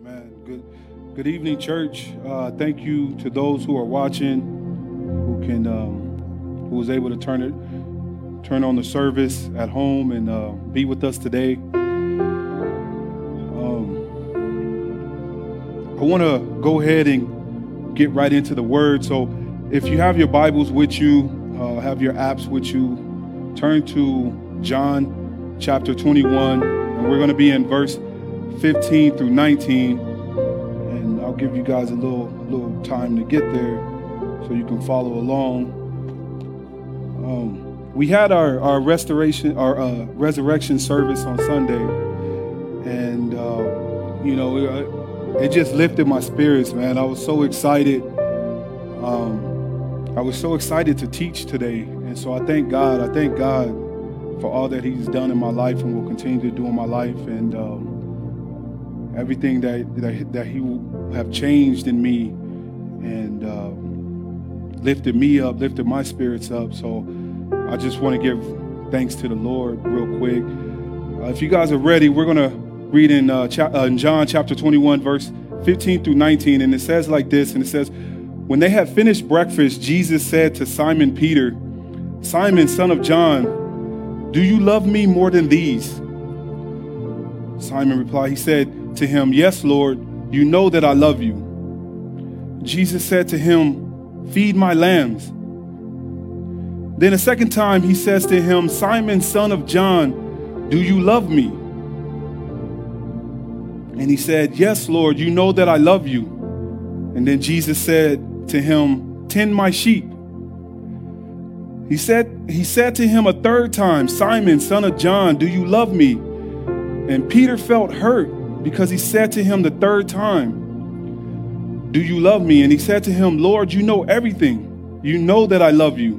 Amen. Good, good evening, church. Uh, thank you to those who are watching, who can, um, who was able to turn it, turn on the service at home and uh, be with us today. Um, I want to go ahead and get right into the Word. So, if you have your Bibles with you, uh, have your apps with you, turn to John chapter 21, and we're going to be in verse 15 through 19. And I'll give you guys a little, little time to get there so you can follow along. Um, we had our, our restoration, our uh, resurrection service on Sunday, and uh, you know, it, it, just lifted my spirits, man. I was so excited. Um, I was so excited to teach today, and so I thank God. I thank God for all that He's done in my life and will continue to do in my life, and. Um, everything that, that, that he have changed in me and uh, lifted me up, lifted my spirits up. So I just want to give thanks to the Lord real quick. Uh, if you guys are ready, we're to read in, uh, cha- uh, in John chapter 21, verse 15 through 19. And it says like this, and it says, When they had finished breakfast, Jesus said to Simon Peter, Simon, son of John, do you love me more than these? Simon replied, He said, to him, Yes, Lord, you know that I love you. Jesus said to him, Feed my lambs. Then a second time he says to him, Simon, son of John, do you love me? And he said, Yes, Lord, you know that I love you. And then Jesus said to him, Tend my sheep. He said, he said to him a third time, Simon, son of John, do you love me? And Peter felt hurt because he said to him the third time, Do you love me? And he said to him, Lord, you know everything. You know that I love you.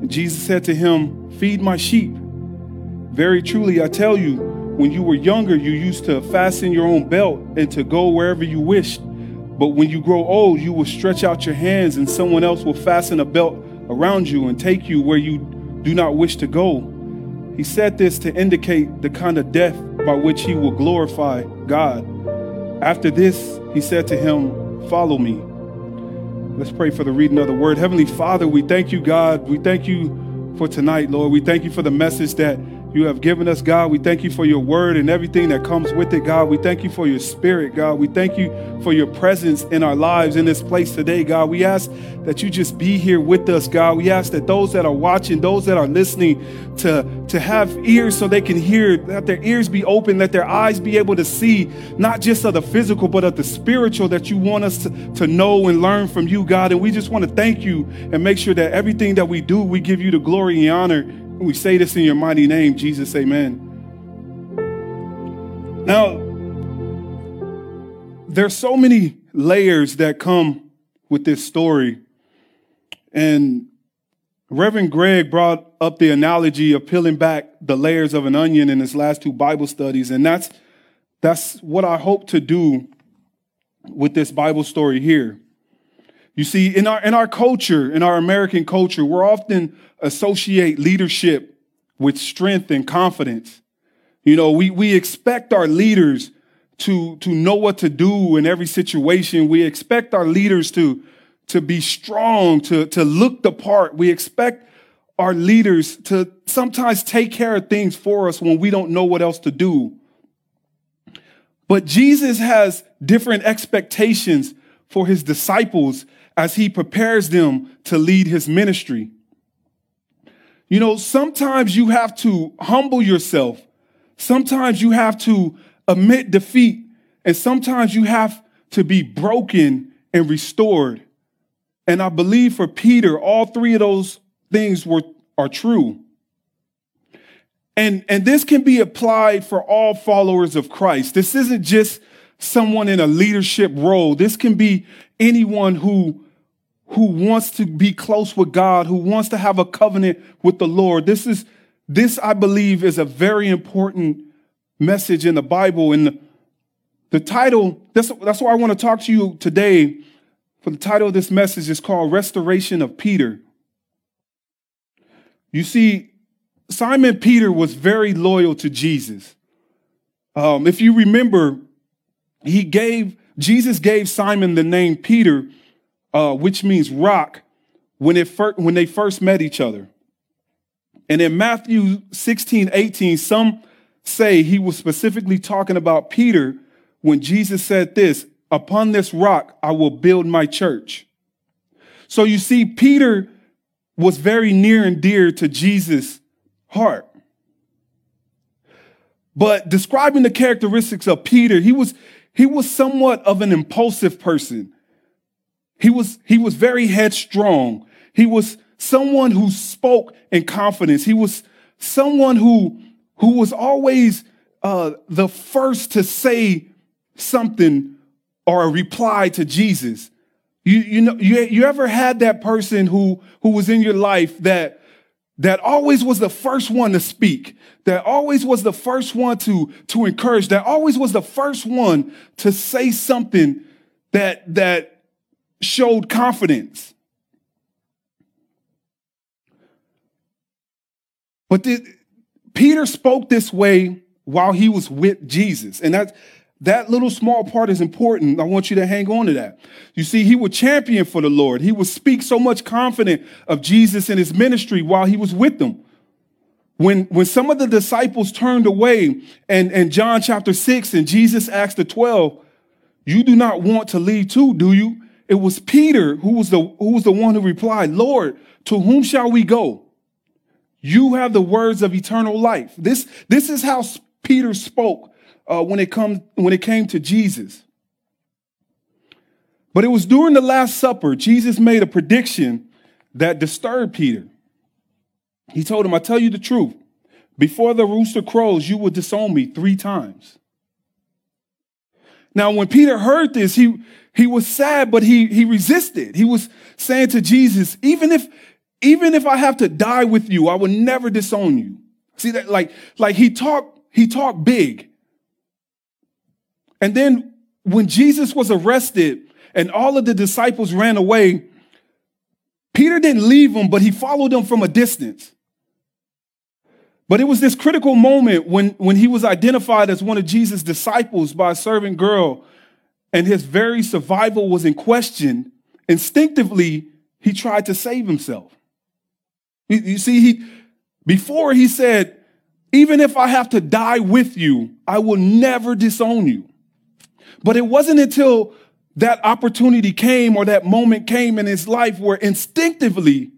And Jesus said to him, Feed my sheep. Very truly, I tell you, when you were younger, you used to fasten your own belt and to go wherever you wished. But when you grow old, you will stretch out your hands, and someone else will fasten a belt around you and take you where you do not wish to go. He said this to indicate the kind of death by which he will glorify God. After this, he said to him, Follow me. Let's pray for the reading of the word. Heavenly Father, we thank you, God. We thank you for tonight, Lord. We thank you for the message that you have given us, God. We thank you for your word and everything that comes with it, God. We thank you for your spirit, God. We thank you for your presence in our lives in this place today, God. We ask that you just be here with us, God. We ask that those that are watching, those that are listening, to, to have ears so they can hear, that their ears be open, that their eyes be able to see, not just of the physical, but of the spiritual that you want us to, to know and learn from you, God. And we just want to thank you and make sure that everything that we do, we give you the glory and honor we say this in your mighty name, Jesus, amen. Now, there's so many layers that come with this story. And Reverend Greg brought up the analogy of peeling back the layers of an onion in his last two Bible studies. And that's, that's what I hope to do with this Bible story here. You see, in our, in our culture, in our American culture, we're often associate leadership with strength and confidence. You know, we, we expect our leaders to, to know what to do in every situation. We expect our leaders to, to be strong, to, to look the part. We expect our leaders to sometimes take care of things for us when we don't know what else to do. But Jesus has different expectations for his disciples as he prepares them to lead his ministry. You know, sometimes you have to humble yourself. Sometimes you have to admit defeat. And sometimes you have to be broken and restored. And I believe for Peter, all three of those things were, are true. And, and this can be applied for all followers of Christ. This isn't just someone in a leadership role. This can be anyone who who wants to be close with God, who wants to have a covenant with the Lord. This is, this I believe is a very important message in the Bible. And the, the title, that's, that's why I want to talk to you today. For the title of this message is called Restoration of Peter. You see, Simon Peter was very loyal to Jesus. Um, if you remember, he gave, Jesus gave Simon the name Peter, uh, which means rock, when, it fir- when they first met each other. And in Matthew 16, 18, some say he was specifically talking about Peter when Jesus said this, upon this rock I will build my church. So you see, Peter was very near and dear to Jesus' heart. But describing the characteristics of Peter, he was, he was somewhat of an impulsive person. He was, he was very headstrong. He was someone who spoke in confidence. He was someone who, who was always uh, the first to say something or a reply to Jesus. You, you know, you, you ever had that person who, who was in your life that, that always was the first one to speak, that always was the first one to, to encourage, that always was the first one to say something that, that showed confidence. But the, Peter spoke this way while he was with Jesus. And that, that little small part is important. I want you to hang on to that. You see, he would champion for the Lord. He would speak so much confident of Jesus and his ministry while he was with them. When, when some of the disciples turned away and, and John chapter 6 and Jesus asked the 12, you do not want to leave too, do you? It was Peter who was the, who was the one who replied, Lord, to whom shall we go? You have the words of eternal life. This, this is how Peter spoke uh, when it comes when it came to Jesus. But it was during the Last Supper, Jesus made a prediction that disturbed Peter. He told him, I tell you the truth. Before the rooster crows, you will disown me three times. Now, when Peter heard this, he, he was sad, but he, he resisted. He was saying to Jesus, even if, even if I have to die with you, I will never disown you. See that? Like, like he talked, he talked big. And then when Jesus was arrested and all of the disciples ran away, Peter didn't leave them, but he followed them from a distance. But it was this critical moment when, when he was identified as one of Jesus' disciples by a servant girl and his very survival was in question. Instinctively, he tried to save himself. You, see, he, before he said, even if I have to die with you, I will never disown you. But it wasn't until that opportunity came or that moment came in his life where instinctively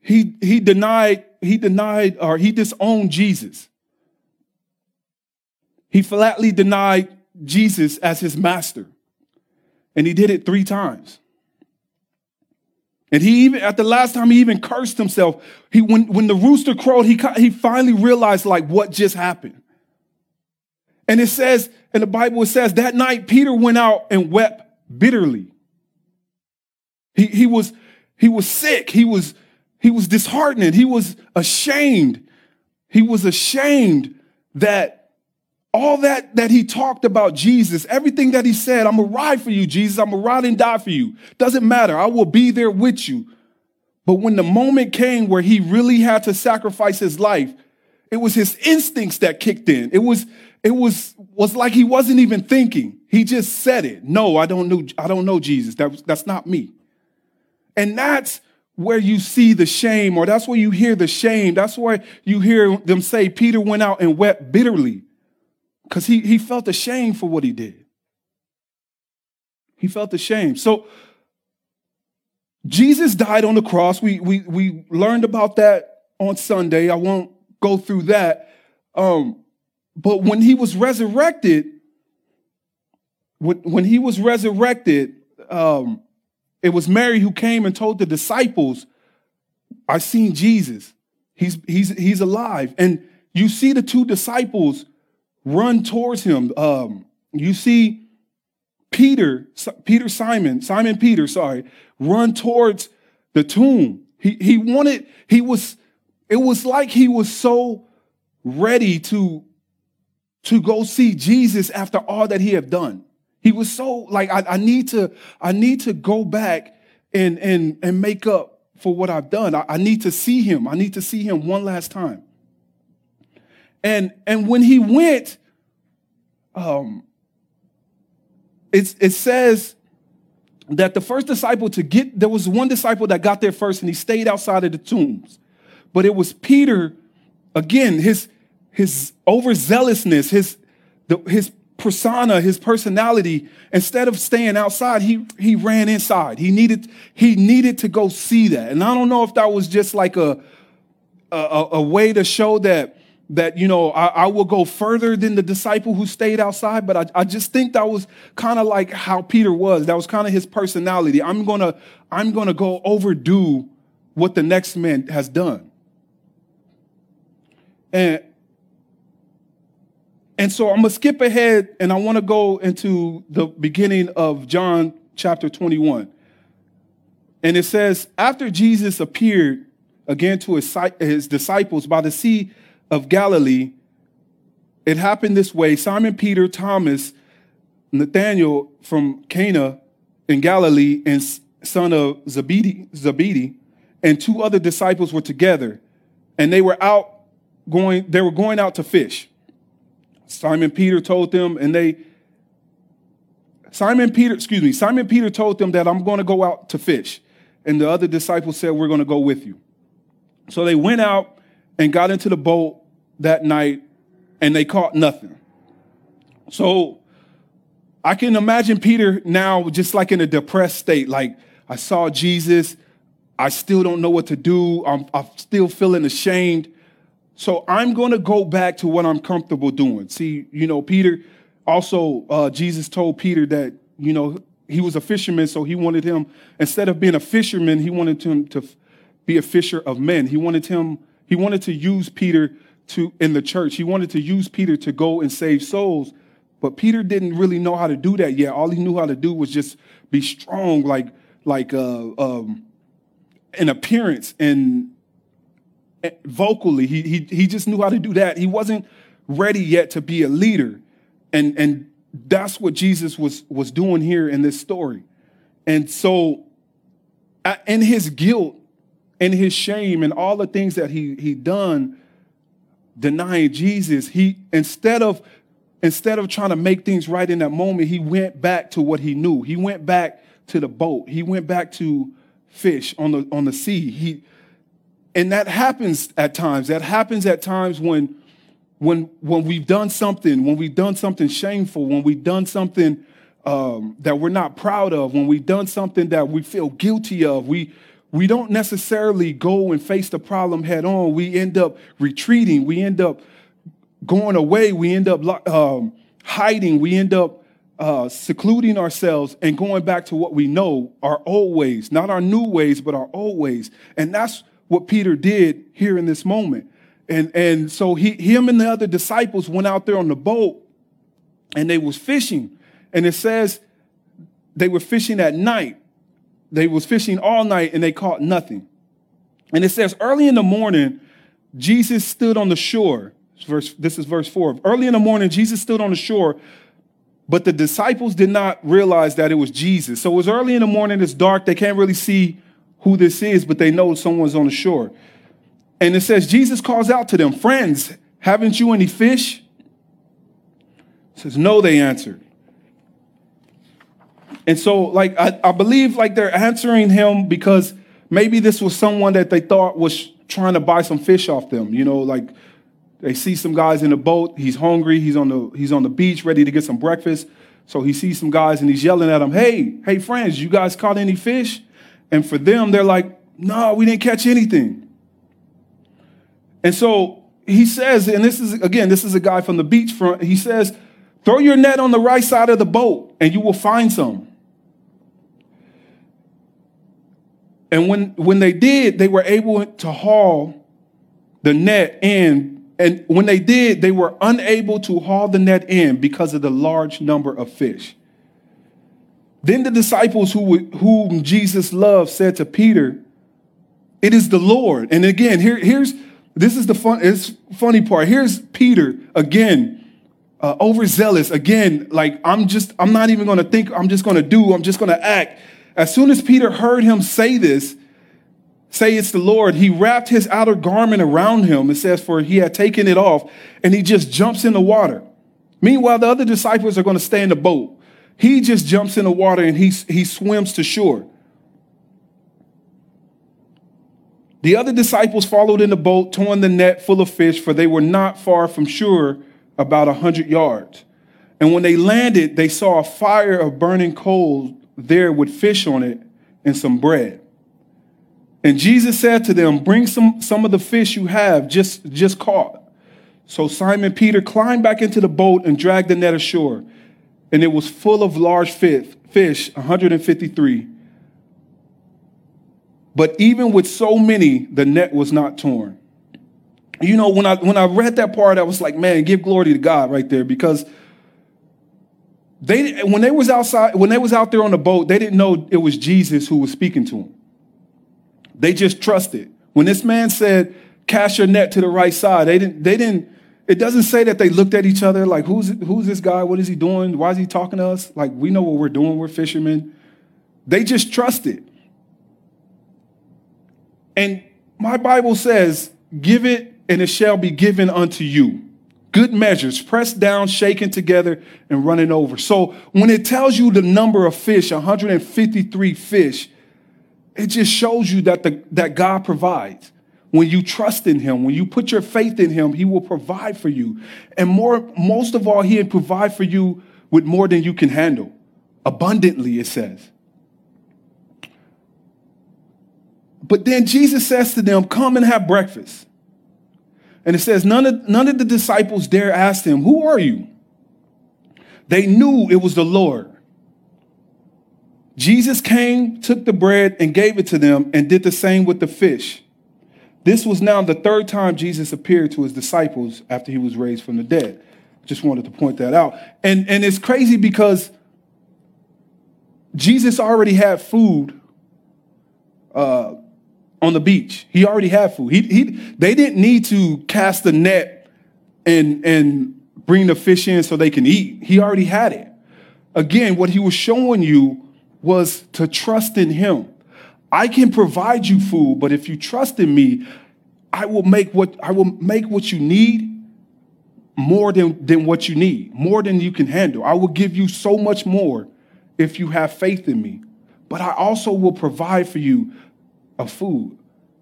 he, he denied, he denied or he disowned Jesus. He flatly denied Jesus as his master. And he did it three times. And he even, at the last time, he even cursed himself. He, when, when the rooster crowed, he, he finally realized like what just happened. And it says, in the Bible, says that night Peter went out and wept bitterly. He, he was, he was sick. He was, he was disheartened. He was ashamed. He was ashamed that all that, that he talked about Jesus, everything that he said, I'm gonna ride for you, Jesus. I'm gonna ride and die for you. Doesn't matter. I will be there with you. But when the moment came where he really had to sacrifice his life, it was his instincts that kicked in. It was, it was, was like he wasn't even thinking. He just said it. No, I don't know, I don't know Jesus. That, that's not me. And that's where you see the shame, or that's where you hear the shame. That's where you hear them say Peter went out and wept bitterly. Because he, he felt ashamed for what he did. He felt ashamed. So Jesus died on the cross. We, we, we learned about that on Sunday. I won't go through that. Um, but when he was resurrected, when, when he was resurrected, um, it was Mary who came and told the disciples, I've seen Jesus. He's, he's, he's alive. And you see the two disciples run towards him. Um, you see Peter, Peter Simon, Simon Peter, sorry, run towards the tomb. He, he wanted, he was, it was like he was so ready to to go see Jesus after all that he had done. He was so like, I, I need to, I need to go back and, and, and make up for what I've done. I, I need to see him. I need to see him one last time. And, and when he went, um, it's, it says that the first disciple to get, there was one disciple that got there first and he stayed outside of the tombs. But it was Peter, again, his, his overzealousness, his, the, his persona, his personality, instead of staying outside, he, he ran inside. He needed, he needed to go see that. And I don't know if that was just like a, a, a way to show that that you know I, I, will go further than the disciple who stayed outside but i, I just think that was kind of like how peter was that was kind of his personality i'm gonna i'm gonna go overdo what the next man has done and and so i'm gonna skip ahead and i want to go into the beginning of john chapter 21 and it says after jesus appeared again to his, his disciples by the sea of Galilee, it happened this way Simon Peter, Thomas, Nathanael from Cana in Galilee, and son of Zebedee, Zebedee, and two other disciples were together, and they were out going, they were going out to fish. Simon Peter told them, and they Simon Peter, excuse me, Simon Peter told them that I'm going to go out to fish. And the other disciples said, We're going to go with you. So they went out and got into the boat that night and they caught nothing. So I can imagine Peter now just like in a depressed state. Like, I saw Jesus. I still don't know what to do. I'm, I'm still feeling ashamed. So I'm going to go back to what I'm comfortable doing. See, you know, Peter also, uh, Jesus told Peter that, you know, he was a fisherman, so he wanted him, instead of being a fisherman, he wanted him to be a fisher of men. He wanted him, he wanted to use Peter to in the church. He wanted to use Peter to go and save souls. But Peter didn't really know how to do that yet. All he knew how to do was just be strong, like like uh, um, in appearance and vocally. He, he he just knew how to do that. He wasn't ready yet to be a leader, and and that's what Jesus was was doing here in this story. And so, in his guilt, and his shame, and all the things that he he done, denying Jesus, he instead of instead of trying to make things right in that moment, he went back to what he knew. He went back to the boat. He went back to fish on the on the sea. He and that happens at times. That happens at times when when when we've done something, when we've done something shameful, when we've done something um, that we're not proud of, when we've done something that we feel guilty of, we we don't necessarily go and face the problem head on. We end up retreating. We end up going away. We end up um, hiding. We end up uh, secluding ourselves and going back to what we know, our old ways, not our new ways, but our old ways. And that's what Peter did here in this moment. And, and so he, him and the other disciples went out there on the boat and they was fishing. And it says they were fishing at night. They was fishing all night and they caught nothing. And it says, early in the morning, Jesus stood on the shore. Verse, this is verse four. Early in the morning, Jesus stood on the shore, but the disciples did not realize that it was Jesus. So it was early in the morning, it's dark, they can't really see who this is, but they know someone's on the shore. And it says, Jesus calls out to them, Friends, haven't you any fish? It says, No, they answered. And so, like, I, I believe like they're answering him because maybe this was someone that they thought was trying to buy some fish off them. You know, like they see some guys in a boat. He's hungry. He's on the he's on the beach, ready to get some breakfast. So he sees some guys and he's yelling at them, "Hey, hey, friends, you guys caught any fish?" And for them, they're like, "No, we didn't catch anything." And so he says, and this is again, this is a guy from the beachfront. He says, "Throw your net on the right side of the boat, and you will find some." And when, when they did, they were able to haul the net in. And when they did, they were unable to haul the net in because of the large number of fish. Then the disciples who, whom Jesus loved said to Peter, It is the Lord. And again, here, here's this is the fun, it's funny part. Here's Peter again, uh, overzealous. Again, like I'm just, I'm not even gonna think, I'm just gonna do, I'm just gonna act. As soon as Peter heard him say this, say it's the Lord, he wrapped his outer garment around him. It says, for he had taken it off, and he just jumps in the water. Meanwhile, the other disciples are to stay in the boat. He just jumps in the water and he, he swims to shore. The other disciples followed in the boat, towing the net full of fish, for they were not far from shore, about a hundred yards. And when they landed, they saw a fire of burning coals there with fish on it and some bread. And Jesus said to them, Bring some, some of the fish you have just, just caught. So Simon Peter climbed back into the boat and dragged the net ashore. And it was full of large fish, fish 153. But even with so many, the net was not torn. You know, when I when I read that part, I was like, man, give glory to God right there because they when they was outside when they was out there on the boat, they didn't know it was Jesus who was speaking to them. They just trusted. When this man said, "Cast your net to the right side," they didn't. They didn't. It doesn't say that they looked at each other like, "Who's who's this guy? What is he doing? Why is he talking to us?" Like we know what we're doing. We're fishermen. They just trusted. And my Bible says, Give it, and it shall be given unto you. Good measures, pressed down, shaken together, and running over. So when it tells you the number of fish, 153 fish, it just shows you that, the, that God provides. When you trust in him, when you put your faith in him, he will provide for you. And more, most of all, he'll provide for you with more than you can handle. Abundantly, it says. But then Jesus says to them, Come and have breakfast. And it says, none of, none of the disciples dare ask him, Who are you? They knew it was the Lord. Jesus came, took the bread, and gave it to them, and did the same with the fish. This was now the third time Jesus appeared to his disciples after he was raised from the dead. Just wanted to point that out. And, and it's crazy because Jesus already had food uh, on the beach. He already had food. He, he, they didn't need to cast the net and, and bring the fish in so they can eat. He already had it. Again, what he was showing you was to trust in him. I can provide you food, but if you trust in me, I will make what I will make what you need more than, than what you need, more than you can handle. I will give you so much more if you have faith in me. But I also will provide for you a food.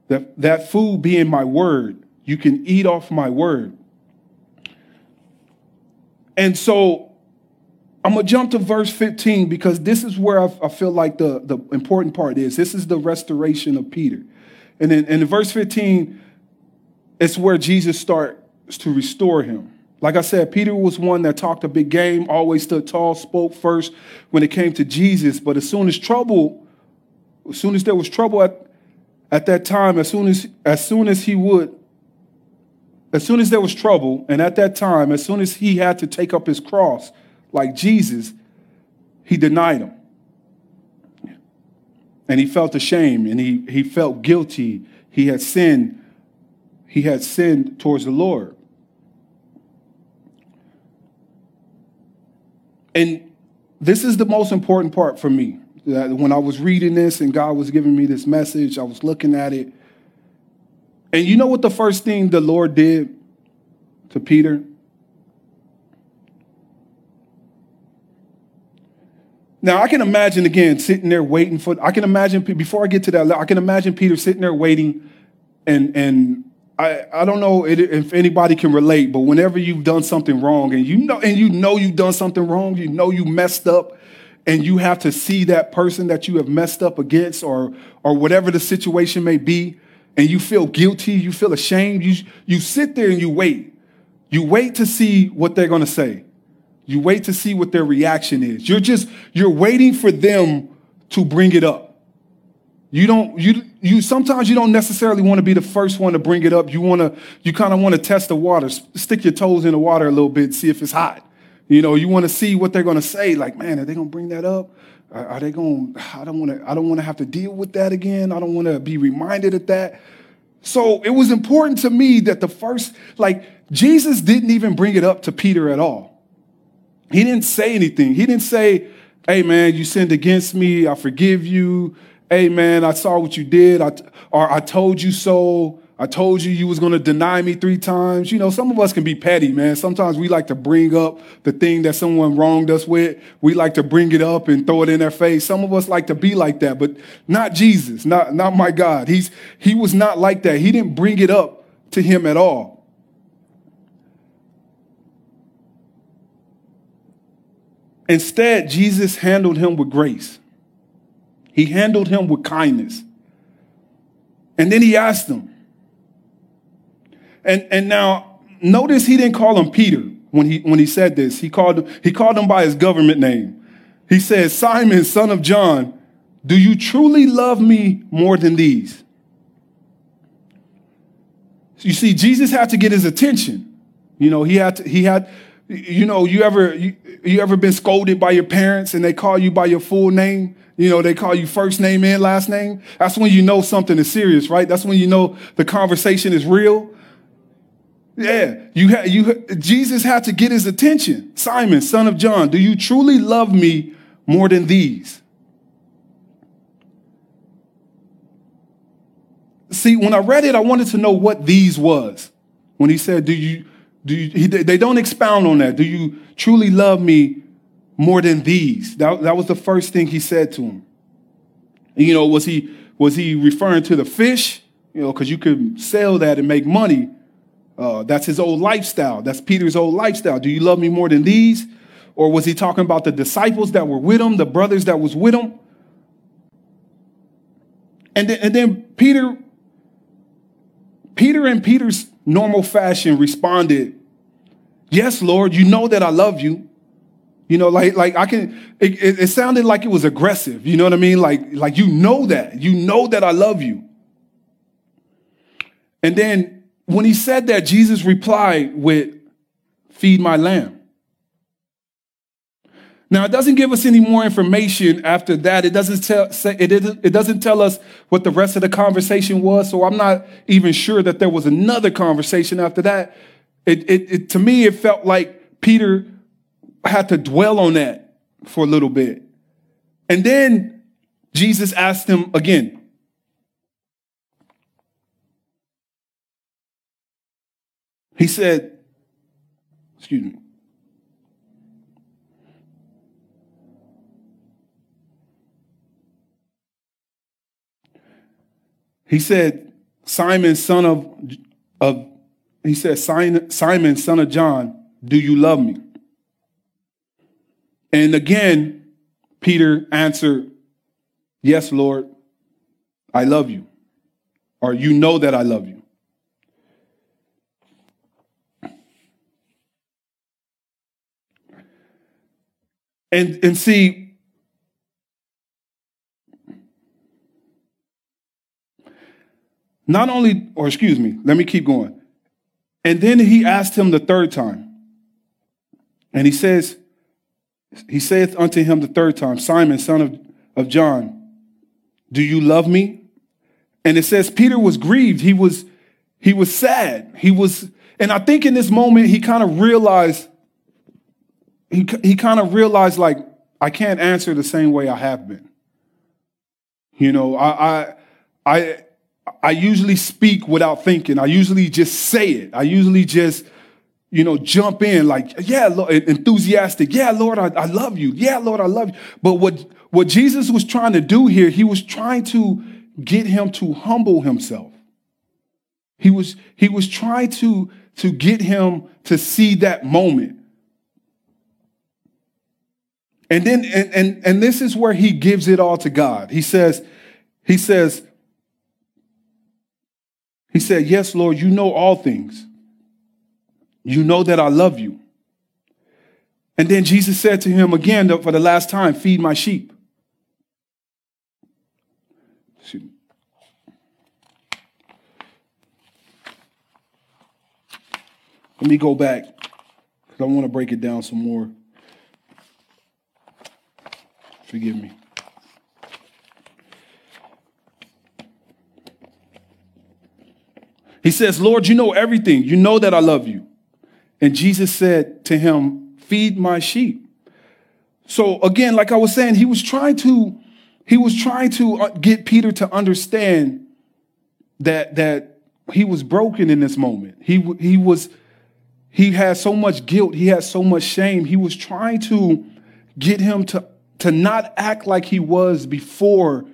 That, that food being my word. You can eat off my word. And so I'm going to jump to verse 15 because this is where I, I, feel like the, the important part is. This is the restoration of Peter. And then in verse 15, it's where Jesus starts to restore him. Like I said, Peter was one that talked a big game, always stood tall, spoke first when it came to Jesus. But as soon as trouble, as soon as there was trouble at, at that time, as soon as, as soon as he would, as soon as there was trouble, and at that time, as soon as he had to take up his cross like Jesus, he denied him. And he felt ashamed and he, he felt guilty. He had sinned. He had sinned towards the Lord. And this is the most important part for me that when I was reading this and God was giving me this message, I was looking at it. And you know what the first thing the Lord did to Peter? Now I can imagine again sitting there waiting for. I can imagine before I get to that. I can imagine Peter sitting there waiting, and and I I don't know if anybody can relate, but whenever you've done something wrong and you know and you know you've done something wrong, you know you messed up, and you have to see that person that you have messed up against or or whatever the situation may be and you feel guilty you feel ashamed you you sit there and you wait you wait to see what they're to say you wait to see what their reaction is you're just you're waiting for them to bring it up you don't you you sometimes you don't necessarily want to be the first one to bring it up you want to you kind of want to test the water stick your toes in the water a little bit see if it's hot you know, you want to see what they're going to say. Like, man, are they going to bring that up? Are, are they going? I don't want to. I don't want to have to deal with that again. I don't want to be reminded of that. So it was important to me that the first, like, Jesus didn't even bring it up to Peter at all. He didn't say anything. He didn't say, "Hey, man, you sinned against me. I forgive you." Hey, man, I saw what you did. I, or I told you so. I told you you was going to deny me three times. You know, some of us can be petty, man. Sometimes we like to bring up the thing that someone wronged us with. We like to bring it up and throw it in their face. Some of us like to be like that, but not Jesus, not, not my God. He's, he was not like that. He didn't bring it up to him at all. Instead, Jesus handled him with grace. He handled him with kindness. And then he asked him, and, and now notice he didn't call him Peter when he, when he said this. He called, he called him by his government name. He said, Simon, son of John, do you truly love me more than these? You see, Jesus had to get his attention. You know, he had to, he had, you know, you ever, you, you ever been scolded by your parents and they call you by your full name? You know, they call you first name and last name. That's when you know something is serious, right? That's when you know the conversation is real. Yeah, you had you Jesus had to get his attention. Simon, son of John, do you truly love me more than these? See, when I read it, I wanted to know what these was. When he said, "Do you do you, he, they don't expound on that. Do you truly love me more than these?" That, that was the first thing he said to him. You know, was he was he referring to the fish? You know, because you could sell that and make money uh, that's his old lifestyle. That's Peter's old lifestyle. Do you love me more than these? Or was he talking about the disciples that were with him, the brothers that was with him? And then, and then Peter, Peter in Peter's normal fashion responded, Yes, Lord, you know that I love you. You know, like, like I can, it, it, sounded like it was aggressive. You know what I mean? Like, like you know that. You know that I love you. And then when he said that, Jesus replied with, Feed my lamb. Now, it doesn't give us any more information after that. It doesn't tell, say, it, it doesn't tell us what the rest of the conversation was. So I'm not even sure that there was another conversation after that. It, it, it, to me, it felt like Peter had to dwell on that for a little bit. And then Jesus asked him again, He said, excuse me. He said, Simon, son of, of he said, Simon, son of John, do you love me? And again, Peter answered, Yes, Lord, I love you. Or you know that I love you. And, and see, not only, or excuse me, let me keep going. And then he asked him the third time. And he says, He saith unto him the third time, Simon, son of, of John, do you love me? And it says Peter was grieved. He was, he was sad. He was, and I think in this moment he kind of realized he, he kind of realized like, I can't answer the same way I have been. You know, I, I, I, I usually speak without thinking. I usually just say it. I usually just, you know, jump in like, yeah, Lord, enthusiastic. Yeah, Lord, I, I love you. Yeah, Lord, I love you. But what, what Jesus was trying to do here, he was trying to get him to humble himself. He was, he was trying to, to get him to see that moment. And then, and, and, and this is where he gives it all to God. He says, he says, he said, Yes, Lord, you know all things. You know that I love you. And then Jesus said to him again for the last time, Feed my sheep. Let me go back because I want to break it down some more. Forgive me. He says, Lord, you know everything. You know that I love you. And Jesus said to him, Feed my sheep. So again, like I was saying, he was trying to, he was trying to uh, get Peter to understand that, that he was broken in this moment. He, he was, he had so much guilt. He had so much shame. He was trying to get him to, to not act like he was before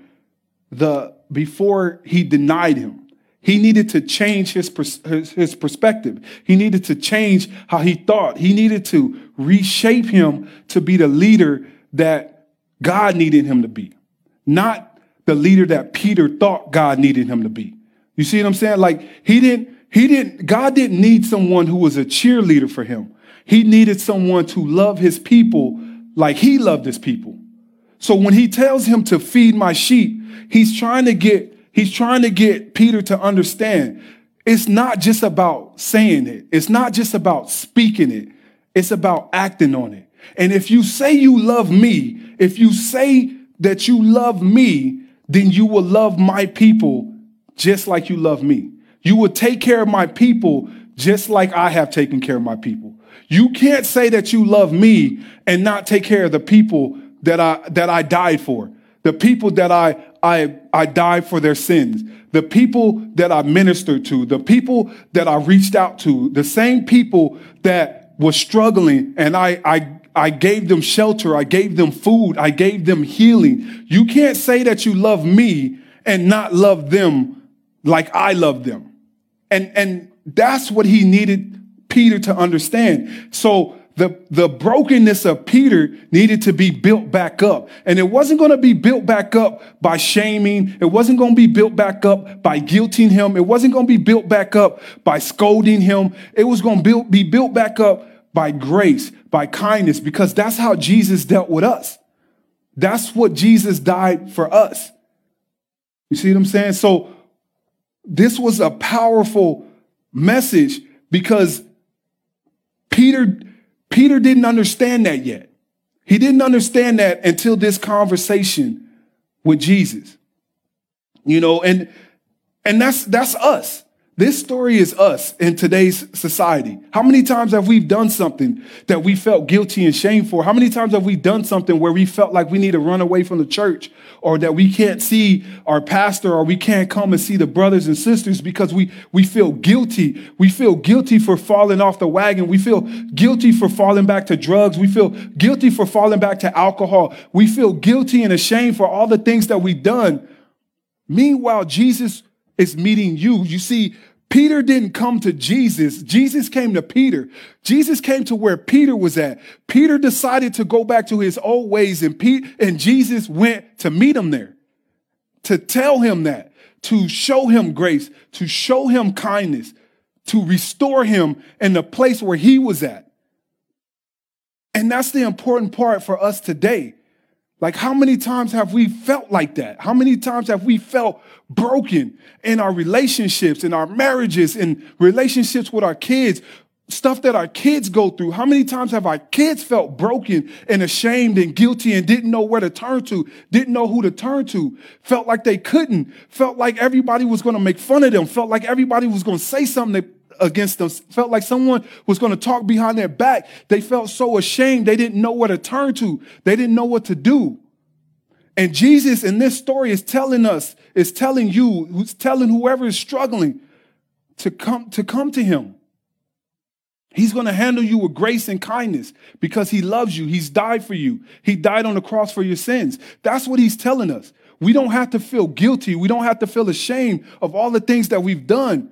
the, before he denied him. He needed to change his, his, his, perspective. He needed to change how he thought. He needed to reshape him to be the leader that God needed him to be, not the leader that Peter thought God needed him to be. You see what I'm saying? Like he didn't, he didn't, God didn't need someone who was a cheerleader for him. He needed someone to love his people like he loved his people. So when he tells him to feed my sheep, he's trying to get, he's trying to get Peter to understand it's not just about saying it. It's not just about speaking it. It's about acting on it. And if you say you love me, if you say that you love me, then you will love my people just like you love me. You will take care of my people just like I have taken care of my people. You can't say that you love me and not take care of the people that I that I died for. The people that I I I died for their sins. The people that I ministered to, the people that I reached out to, the same people that were struggling and I I I gave them shelter, I gave them food, I gave them healing. You can't say that you love me and not love them like I love them. And, and that's what he needed Peter to understand. So the, the brokenness of Peter needed to be built back up. And it wasn't going to be built back up by shaming. It wasn't going to be built back up by guilting him. It wasn't going to be built back up by scolding him. It was going to be built back up by grace, by kindness, because that's how Jesus dealt with us. That's what Jesus died for us. You see what I'm saying? So this was a powerful message because Peter, Peter didn't understand that yet. He didn't understand that until this conversation with Jesus. You know, and and that's that's us. This story is us in today's society. How many times have we done something that we felt guilty and shame for? How many times have we done something where we felt like we need to run away from the church or that we can't see our pastor or we can't come and see the brothers and sisters because we, we feel guilty. We feel guilty for falling off the wagon. We feel guilty for falling back to drugs. We feel guilty for falling back to alcohol. We feel guilty and ashamed for all the things that we've done. Meanwhile, Jesus is meeting you. You see, Peter didn't come to Jesus. Jesus came to Peter. Jesus came to where Peter was at. Peter decided to go back to his old ways and Pete and Jesus went to meet him there. To tell him that, to show him grace, to show him kindness, to restore him in the place where he was at. And that's the important part for us today. Like, how many times have we felt like that? How many times have we felt broken in our relationships, in our marriages, in relationships with our kids, stuff that our kids go through? How many times have our kids felt broken and ashamed and guilty and didn't know where to turn to, didn't know who to turn to, felt like they couldn't, felt like everybody was going to make fun of them, felt like everybody was going to say something that against them, felt like someone was going to talk behind their back. They felt so ashamed. They didn't know where to turn to. They didn't know what to do. And Jesus in this story is telling us, is telling you, who's telling whoever is struggling to come, to come to him. He's going to handle you with grace and kindness because he loves you. He's died for you. He died on the cross for your sins. That's what he's telling us. We don't have to feel guilty. We don't have to feel ashamed of all the things that we've done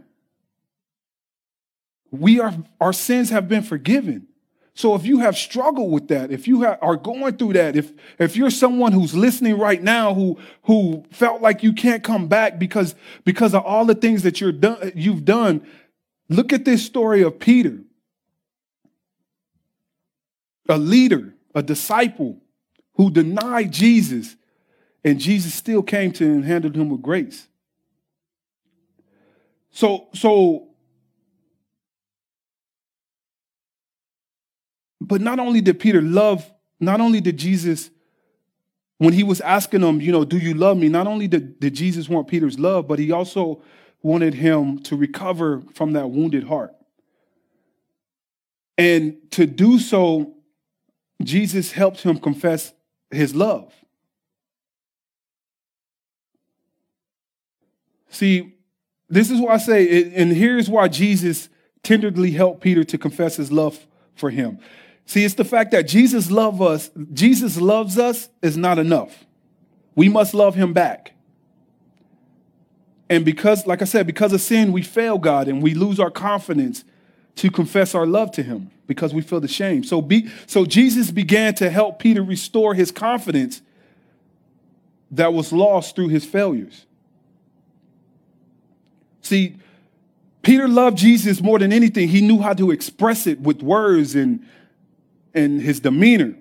we are our sins have been forgiven. So if you have struggled with that, if you have, are going through that, if if you're someone who's listening right now who who felt like you can't come back because because of all the things that you're done you've done, look at this story of Peter. A leader, a disciple who denied Jesus and Jesus still came to him and handled him with grace. So so But not only did Peter love, not only did Jesus, when he was asking him, you know, do you love me? Not only did, did Jesus want Peter's love, but he also wanted him to recover from that wounded heart. And to do so, Jesus helped him confess his love. See, this is why I say, and here's why Jesus tenderly helped Peter to confess his love for him. See, it's the fact that Jesus love us, Jesus loves us is not enough. We must love him back. And because, like I said, because of sin, we fail God and we lose our confidence to confess our love to him because we feel the shame. So be, so Jesus began to help Peter restore his confidence that was lost through his failures. See, Peter loved Jesus more than anything. He knew how to express it with words and, and his demeanor.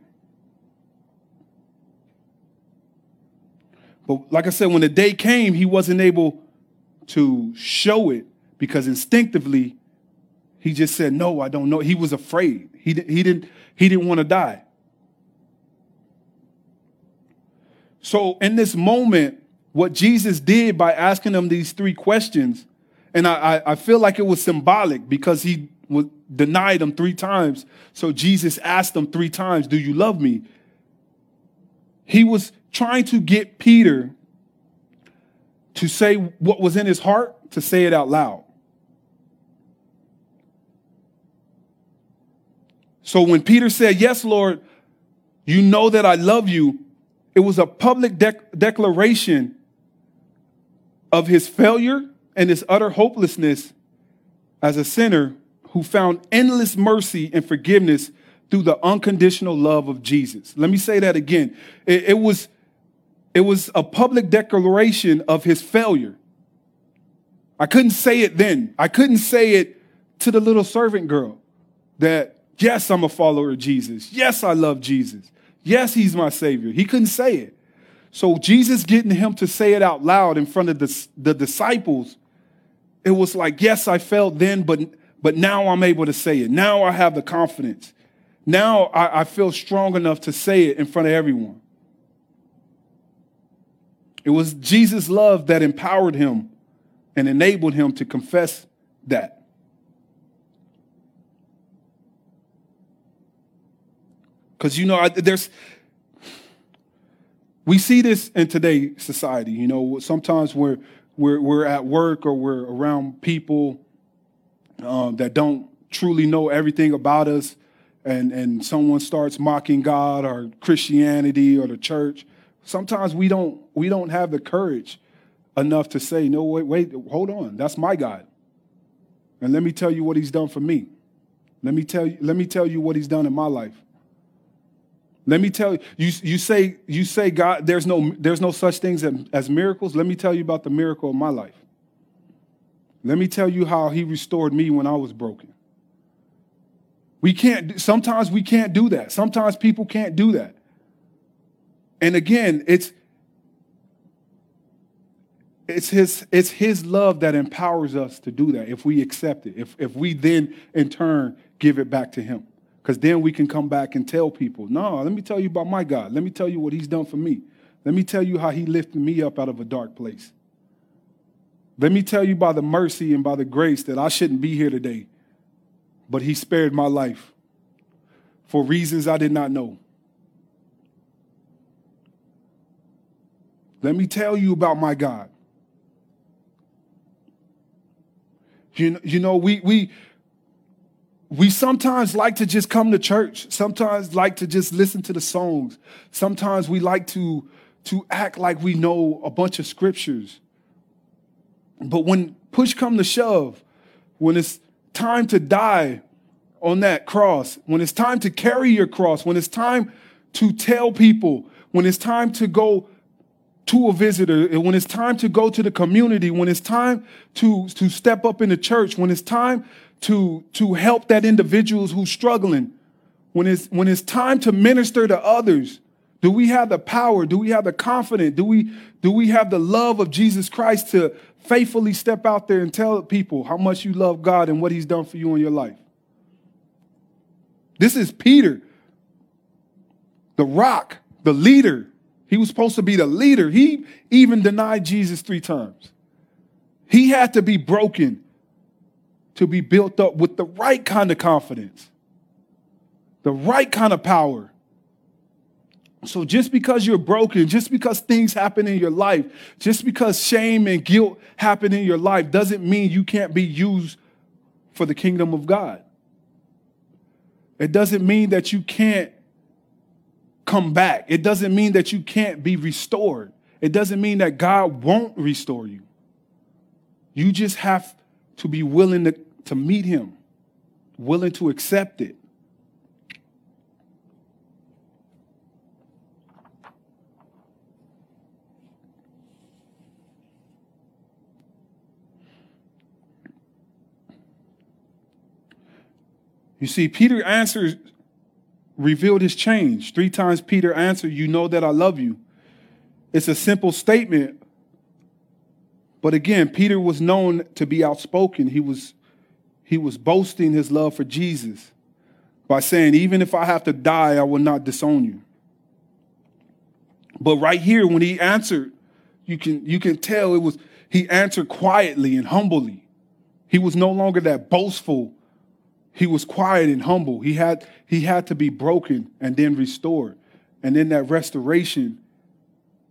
But like I said, when the day came, he wasn't able to show it because instinctively he just said, No, I don't know. He was afraid. He, he, didn't, he didn't want to die. So, in this moment, what Jesus did by asking them these three questions, and I, I feel like it was symbolic because he denied him three times. So, Jesus asked him three times, Do you love me? He was trying to get Peter to say what was in his heart, to say it out loud. So when Peter said, Yes, Lord, you know that I love you, it was a public declaration of his failure and his utter hopelessness as a sinner who found endless mercy and forgiveness through the unconditional love of Jesus. Let me say that again. It, it, was, it was a public declaration of his failure. I couldn't say it then. I couldn't say it to the little servant girl that Yes, I'm a follower of Jesus. Yes, I love Jesus. Yes, he's my savior. He couldn't say it. So Jesus getting him to say it out loud in front of the, the disciples, it was like, yes, I felt then, but, but now I'm able to say it. Now I have the confidence. Now I, I feel strong enough to say it in front of everyone. It was Jesus' love that empowered him and enabled him to confess that. Because, you know, there's, we see this in today's society. You know, sometimes we're, we're, we're at work or we're around people um, that don't truly know everything about us, and, and someone starts mocking God or Christianity or the church. Sometimes we don't, we don't have the courage enough to say, no, wait, wait, hold on, that's my God. And let me tell you what he's done for me. Let me tell you, let me tell you what he's done in my life. Let me tell you, you, you say, you say, God, there's no, there's no such things as, as miracles. Let me tell you about the miracle of my life. Let me tell you how he restored me when I was broken. We can't, sometimes we can't do that. Sometimes people can't do that. And again, it's, it's his, it's his love that empowers us to do that if we accept it, if, if we then in turn give it back to him. Because then we can come back and tell people, no, let me tell you about my God. Let me tell you what he's done for me. Let me tell you how he lifted me up out of a dark place. Let me tell you by the mercy and by the grace that I shouldn't be here today, but he spared my life for reasons I did not know. Let me tell you about my God. You, you know, we, we, we sometimes like to just come to church sometimes like to just listen to the songs sometimes we like to to act like we know a bunch of scriptures but when push come to shove when it's time to die on that cross when it's time to carry your cross when it's time to tell people when it's time to go to a visitor when it's time to go to the community when it's time to to step up in the church when it's time to, to help that individuals who's struggling, when it's, when it's time to minister to others, do we have the power? Do we have the confidence? Do we, do we have the love of Jesus Christ to faithfully step out there and tell people how much you love God and what he's done for you in your life? This is Peter, the rock, the leader. He was supposed to be the leader. He even denied Jesus three times. He had to be broken to be built up with the right kind of confidence, the right kind of power, So just because you're broken, just because things happen in your life, just because shame and guilt happen in your life doesn't mean you can't be used for the kingdom of God. It doesn't mean that you can't come back. It doesn't mean that you can't be restored. It doesn't mean that God won't restore you. You just have to be willing to, to meet Him, willing to accept it. You see, Peter answers, revealed his change. Three times Peter answered, You know that I love you. It's a simple statement. But again, Peter was known to be outspoken. He was, he was boasting his love for Jesus by saying, Even if I have to die, I will not disown you. But right here, when he answered, you can, you can tell it was, he answered quietly and humbly. He was no longer that boastful he was quiet and humble. He had, he had to be broken and then restored. And in that restoration,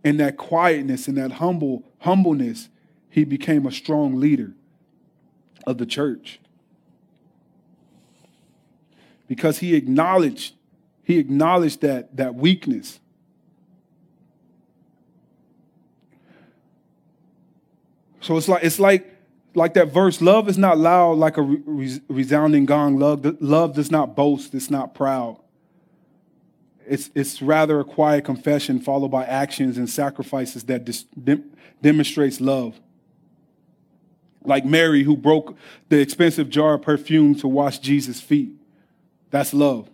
in that quietness, in that humble humbleness, he became a strong leader of the church. Because he acknowledged, he acknowledged that, that weakness. So it's like it's like like that verse, love is not loud like a re- resounding gong. Love, love does not boast, it's not proud. It's, it's rather a quiet confession followed by actions and sacrifices that dis- dem- demonstrates love. Like Mary, who broke the expensive jar of perfume to wash Jesus' feet. That's love.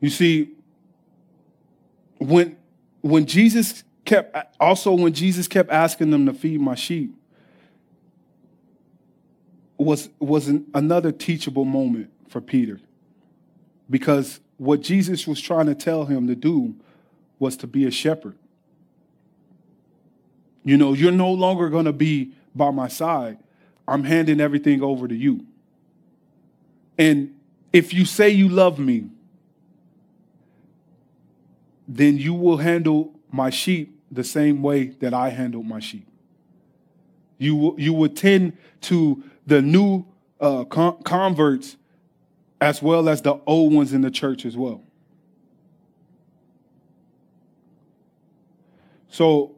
You see, when when Jesus kept also when Jesus kept asking them to feed my sheep was was an, another teachable moment for Peter. Because what Jesus was trying to tell him to do was to be a shepherd. You know, you're no longer going to be by my side. I'm handing everything over to you. And if you say you love me, then you will handle my sheep the same way that I handle my sheep. You will, you will tend to the new uh, con- converts as well as the old ones in the church as well. So,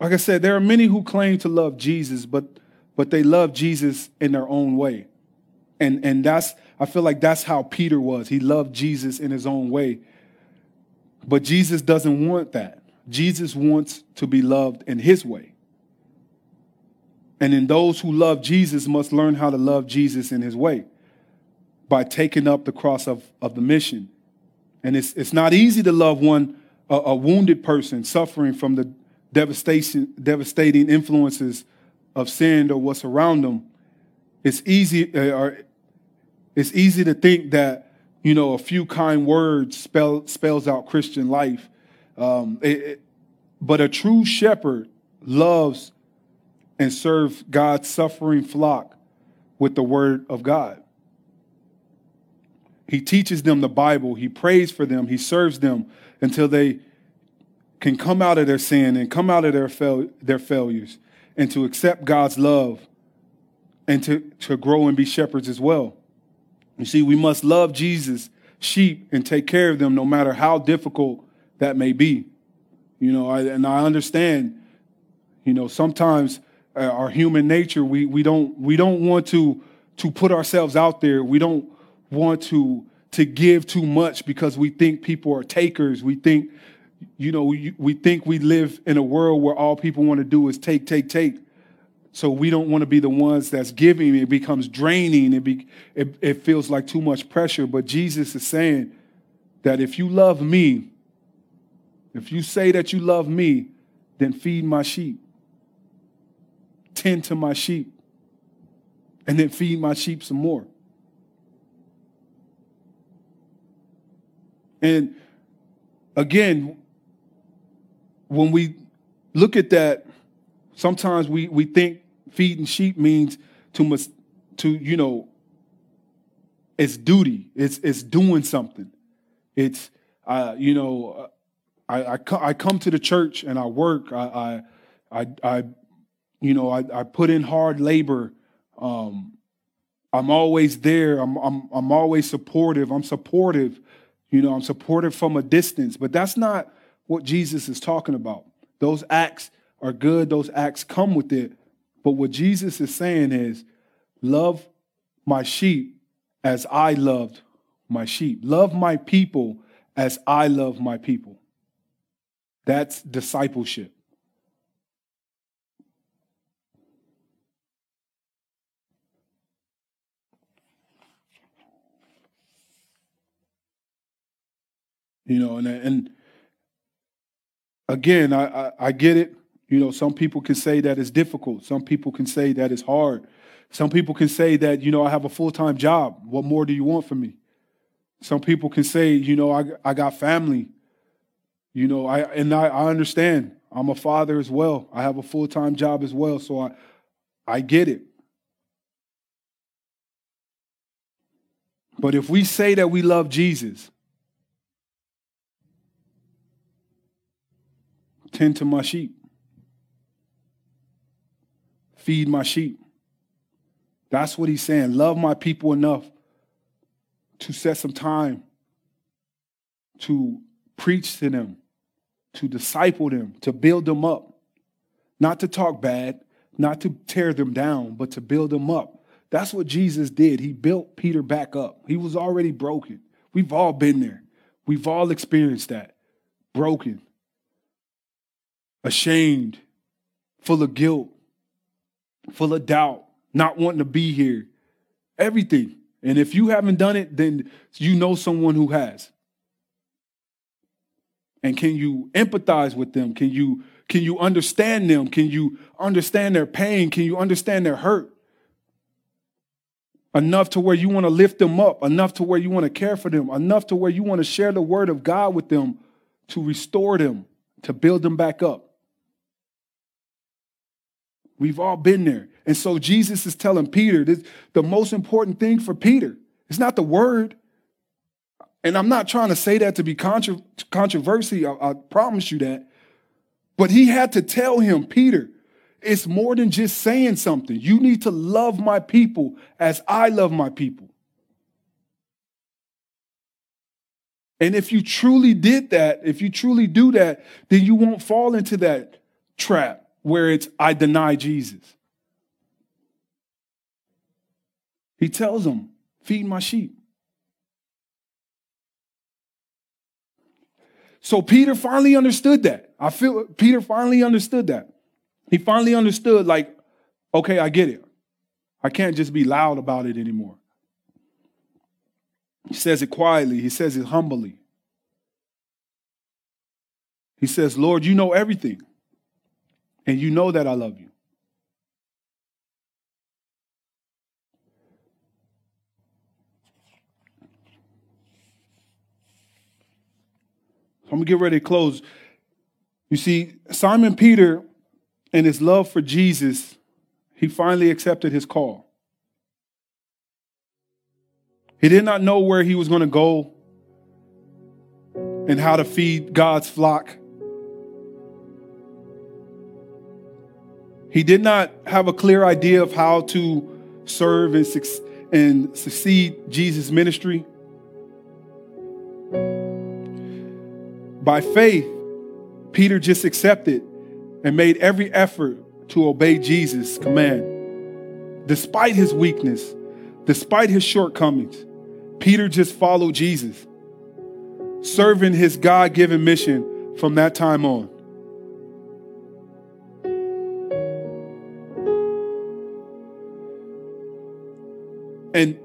like I said, there are many who claim to love Jesus, but but they love Jesus in their own way. And and that's I feel like that's how Peter was. He loved Jesus in his own way. But Jesus doesn't want that. Jesus wants to be loved in his way. And then those who love Jesus must learn how to love Jesus in his way by taking up the cross of, of the mission. And it's, it's not easy to love one, a, a wounded person suffering from the devastation, devastating influences of sin or what's around them. It's easy, uh, or it's easy to think that you know, a few kind words spell, spells out Christian life. Um, it, it, but a true shepherd loves and serves God's suffering flock with the word of God. He teaches them the Bible, he prays for them, he serves them until they can come out of their sin and come out of their, fail, their failures and to accept God's love and to, to grow and be shepherds as well. You see, we must love Jesus' sheep and take care of them no matter how difficult that may be. You know, I, and I understand, you know, sometimes uh, our human nature, we, we don't, we don't want to, to put ourselves out there. We don't want to, to give too much because we think people are takers. We think, you know, we, we think we live in a world where all people want to do is take, take, take. So we don't want to be the ones that's giving. It becomes draining. It, be, it, it feels like too much pressure. But Jesus is saying that if you love me, if you say that you love me, then feed my sheep. Tend to my sheep. And then feed my sheep some more. And again, when we look at that Sometimes we, we think feeding sheep means to, mus- to you know, it's duty. It's, it's doing something. It's, uh, you know, I, I, I, come to the church and I work. I, I, I, I you know, I, I put in hard labor. Um, I'm always there. I'm, I'm, I'm always supportive. I'm supportive. You know, I'm supportive from a distance. But that's not what Jesus is talking about. Those acts are good. Those acts come with it. But what Jesus is saying is, love my sheep as I loved my sheep. Love my people as I love my people. That's discipleship. You know, and and again, I, I, I get it. You know, some people can say that it's difficult. Some people can say that it's hard. Some people can say that, you know, I have a full time job. What more do you want from me? Some people can say, you know, I, I got family. You know, I and I, I understand. I'm a father as well. I have a full time job as well. So I I get it. But if we say that we love Jesus, tend to my sheep, feed my sheep. That's what he's saying. Love my people enough to set some time to preach to them, to disciple them, to build them up. Not to talk bad, not to tear them down, but to build them up. That's what Jesus did. He built Peter back up. He was already broken. We've all been there. We've all experienced that. Broken, ashamed, full of guilt, full of doubt, not wanting to be here. Everything. And if you haven't done it, then you know someone who has. And can you empathize with them? Can you can you understand them? Can you understand their pain? Can you understand their hurt? Enough to where you want to lift them up, enough to where you want to care for them, enough to where you want to share the word of God with them to restore them, to build them back up. We've all been there. And so Jesus is telling Peter this, the most important thing for Peter. It's not the word. And I'm not trying to say that to be contra- controversy. I, I promise you that. But he had to tell him, Peter, it's more than just saying something. You need to love my people as I love my people. And if you truly did that, if you truly do that, then you won't fall into that trap where it's, I deny Jesus. He tells them, feed my sheep. So Peter finally understood that. I feel Peter finally understood that. He finally understood, like, okay, I get it. I can't just be loud about it anymore. He says it quietly, he says it humbly. He says, Lord, you know everything, and you know that I love you. I'm gonna get ready to close. You see, Simon Peter and his love for Jesus, he finally accepted his call. He did not know where he was to go and how to feed God's flock. He did not have a clear idea of how to serve and, and succeed Jesus' ministry. By faith, Peter just accepted and made every effort to obey Jesus' command. Despite his weakness, despite his shortcomings, Peter just followed Jesus, serving his God given mission from that time on. And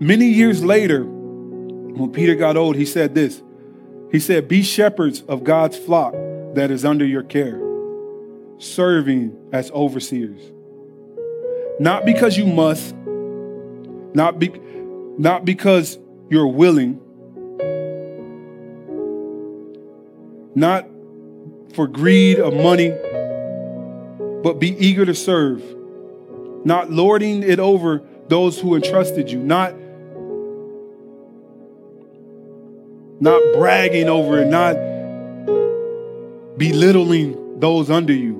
many years later, when Peter got old, he said this he said, Be shepherds of God's flock that is under your care, serving as overseers. Not because you must, not, be, not because you're willing, not for greed of money, but be eager to serve, not lording it over those who entrusted you, not not bragging over it, not belittling those under you.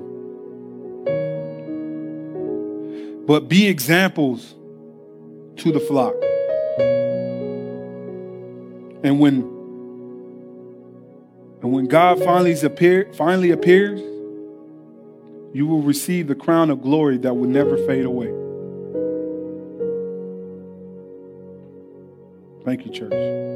But be examples to the flock. And when and when God finally, appear, finally appears, you will receive the crown of glory that will never fade away. Thank you, church.